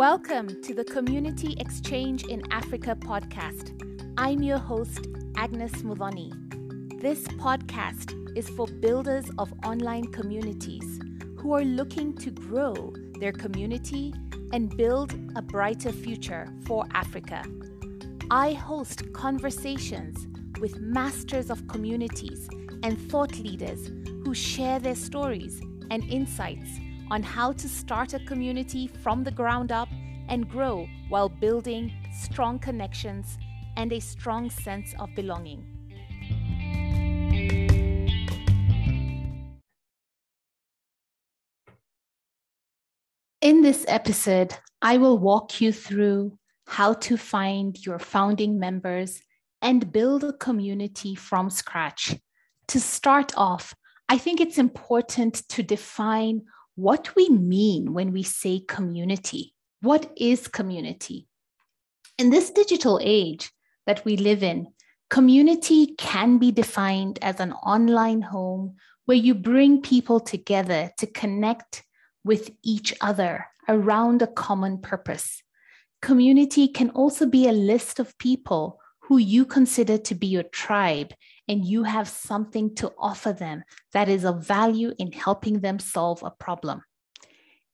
Welcome to the Community Exchange in Africa podcast. I'm your host, Agnes Muthoni. This podcast is for builders of online communities who are looking to grow their community and build a brighter future for Africa. I host conversations with masters of communities and thought leaders who share their stories and insights on how to start a community from the ground up and grow while building strong connections and a strong sense of belonging. In this episode, I will walk you through how to find your founding members and build a community from scratch. To start off, I think it's important to define what we mean when we say community. What is community? In this digital age that we live in, community can be defined as an online home where you bring people together to connect with each other around a common purpose. Community can also be a list of people who you consider to be your tribe and you have something to offer them that is of value in helping them solve a problem.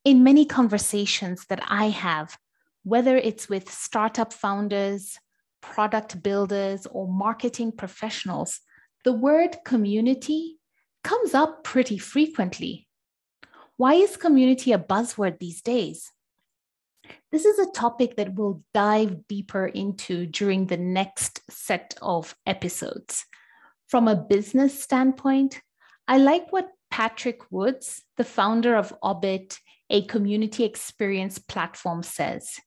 In many conversations that I have, whether it's with startup founders, product builders, or marketing professionals, the word community comes up pretty frequently. Why is community a buzzword these days? This is a topic that we'll dive deeper into during the next set of episodes. From a business standpoint, I like what Patrick Woods, the founder of Orbit, a community experience platform, says.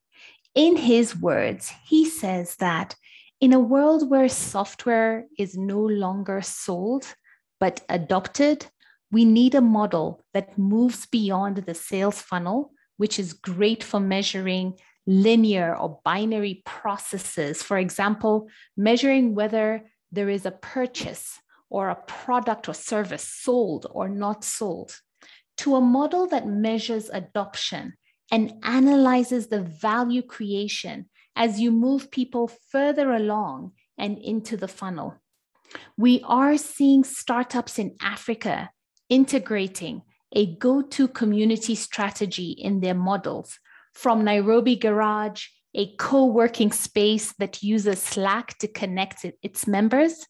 In his words, he says that in a world where software is no longer sold but adopted, we need a model that moves beyond the sales funnel, which is great for measuring linear or binary processes. For example, measuring whether there is a purchase or a product or service sold or not sold, to a model that measures adoption and analyzes the value creation as you move people further along and into the funnel. We are seeing startups in Africa integrating a go to community strategy in their models from Nairobi Garage a co working space that uses Slack to connect its members,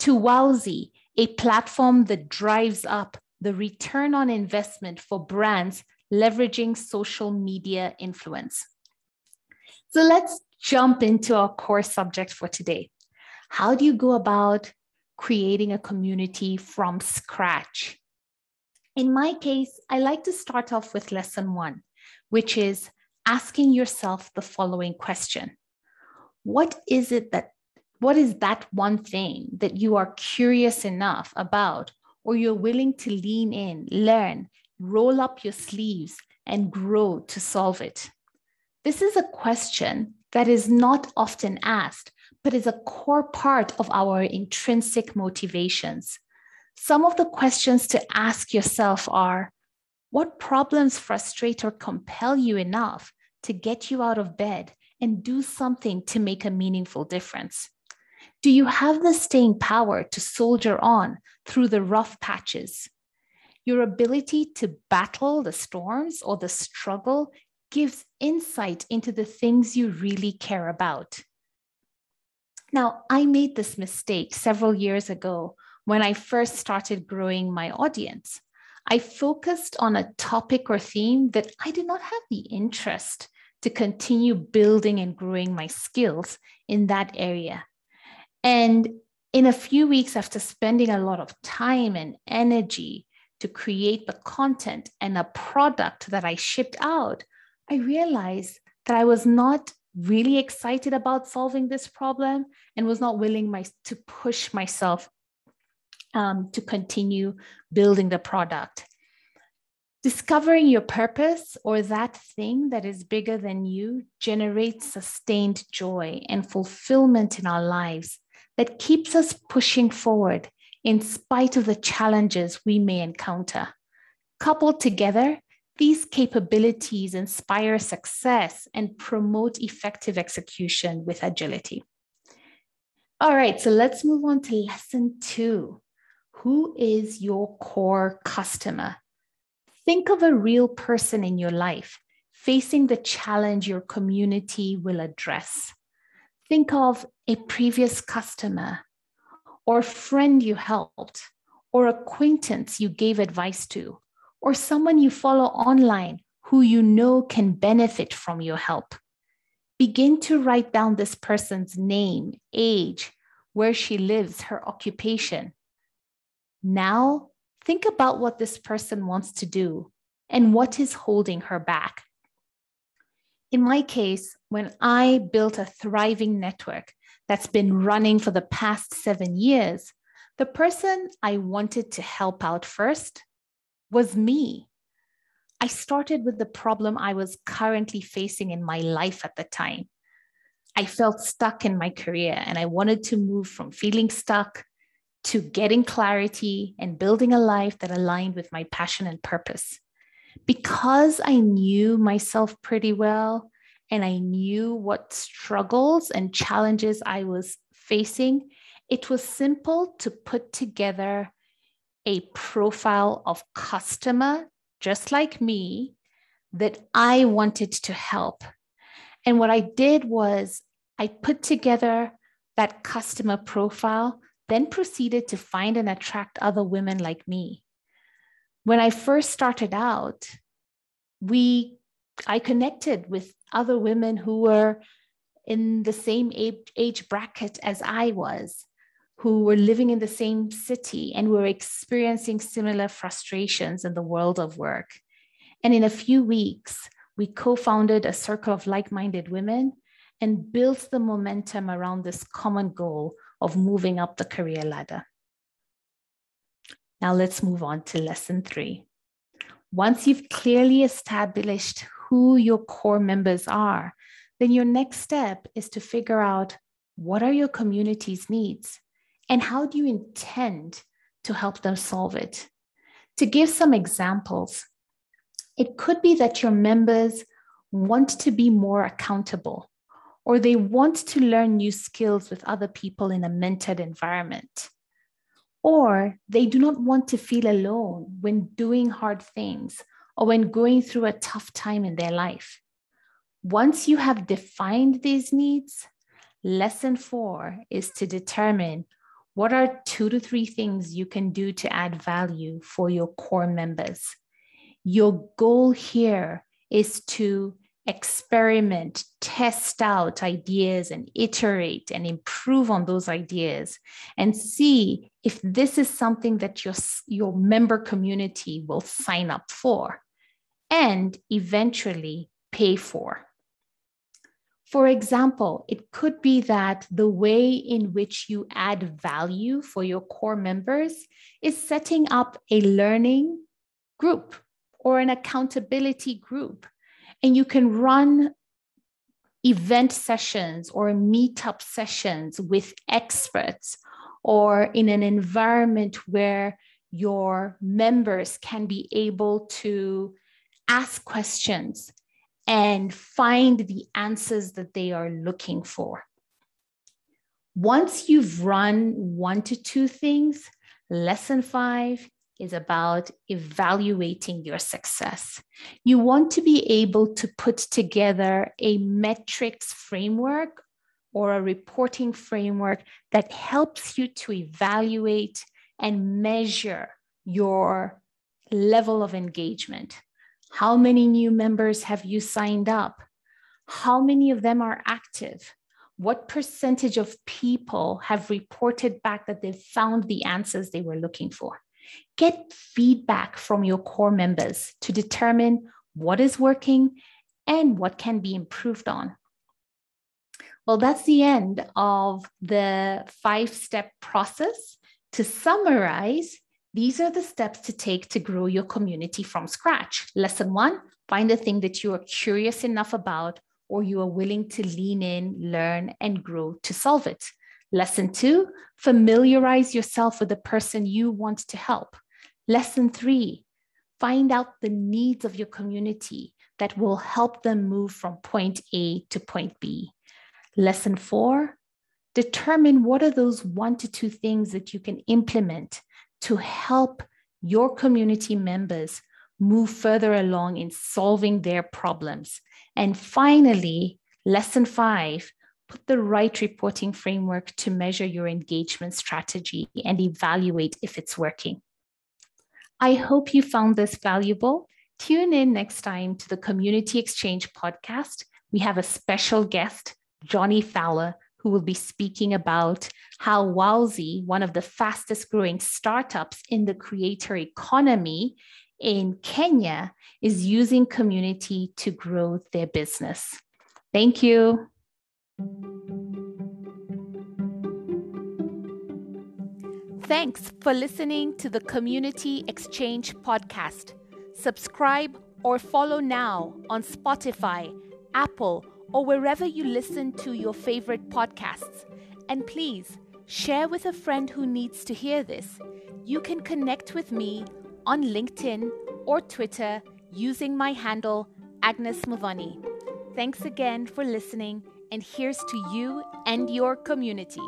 to Wowzi, a platform that drives up the return on investment for brands leveraging social media influence. So let's jump into our core subject for today. How do you go about creating a community from scratch? In my case, I like to start off with lesson one, which is asking yourself the following question What is it that, what is that one thing that you are curious enough about, or you're willing to lean in, learn, roll up your sleeves, and grow to solve it? This is a question that is not often asked, but is a core part of our intrinsic motivations. Some of the questions to ask yourself are what problems frustrate or compel you enough to get you out of bed and do something to make a meaningful difference? Do you have the staying power to soldier on through the rough patches? Your ability to battle the storms or the struggle gives insight into the things you really care about. Now, I made this mistake several years ago when I first started growing my audience. I focused on a topic or theme that I did not have the interest to continue building and growing my skills in that area. And in a few weeks after spending a lot of time and energy to create the content and a product that I shipped out, I realized that I was not really excited about solving this problem and was not willing my, to push myself um, to continue building the product. Discovering your purpose or that thing that is bigger than you generates sustained joy and fulfillment in our lives that keeps us pushing forward in spite of the challenges we may encounter. Coupled together, These capabilities inspire success and promote effective execution with agility. All right, so let's move on to lesson two. Who is your core customer? Think of a real person in your life facing the challenge your community will address. Think of a previous customer or friend you helped or acquaintance you gave advice to or someone you follow online who you know can benefit from your help. Begin to write down this person's name, age, where she lives, her occupation. Now, think about what this person wants to do and what is holding her back. In my case, when I built a thriving network that's been running for the past seven years, the person I wanted to help out first was me. I started with the problem I was currently facing in my life at the time. I felt stuck in my career and I wanted to move from feeling stuck to getting clarity and building a life that aligned with my passion and purpose. Because I knew myself pretty well and I knew what struggles and challenges I was facing, it was simple to put together a profile of customer just like me that I wanted to help. And what I did was I put together that customer profile, then proceeded to find and attract other women like me. When I first started out, we I connected with other women who were in the same age, age bracket as I was who were living in the same city and were experiencing similar frustrations in the world of work. And in a few weeks, we co founded a circle of like minded women and built the momentum around this common goal of moving up the career ladder. Now let's move on to lesson three. Once you've clearly established who your core members are, then your next step is to figure out what are your community's needs and how do you intend to help them solve it? To give some examples, it could be that your members want to be more accountable, or they want to learn new skills with other people in a mentored environment, or they do not want to feel alone when doing hard things or when going through a tough time in their life. Once you have defined these needs, lesson four is to determine what are two to three things you can do to add value for your core members? Your goal here is to experiment, test out ideas, and iterate and improve on those ideas and see if this is something that your, your member community will sign up for and eventually pay for. For example, it could be that the way in which you add value for your core members is setting up a learning group or an accountability group. And you can run event sessions or meetup sessions with experts or in an environment where your members can be able to ask questions and find the answers that they are looking for. Once you've run one to two things, lesson five is about evaluating your success. You want to be able to put together a metrics framework or a reporting framework that helps you to evaluate and measure your level of engagement. How many new members have you signed up? How many of them are active? What percentage of people have reported back that they've found the answers they were looking for? Get feedback from your core members to determine what is working and what can be improved on. Well, that's the end of the five step process. To summarize, these are the steps to take to grow your community from scratch. Lesson one find a thing that you are curious enough about or you are willing to lean in, learn, and grow to solve it. Lesson two familiarize yourself with the person you want to help. Lesson three find out the needs of your community that will help them move from point A to point B. Lesson four, determine what are those one to two things that you can implement to help your community members move further along in solving their problems. And finally, lesson five, put the right reporting framework to measure your engagement strategy and evaluate if it's working. I hope you found this valuable. Tune in next time to the Community Exchange podcast. We have a special guest, Johnny Fowler, who will be speaking about how Wowzi, one of the fastest growing startups in the creator economy in Kenya, is using community to grow their business. Thank you. Thanks for listening to the Community Exchange podcast. Subscribe or follow now on Spotify, Apple, or wherever you listen to your favorite podcasts. And please share with a friend who needs to hear this. You can connect with me on LinkedIn or Twitter using my handle, Agnes Mavani. Thanks again for listening, and here's to you and your community.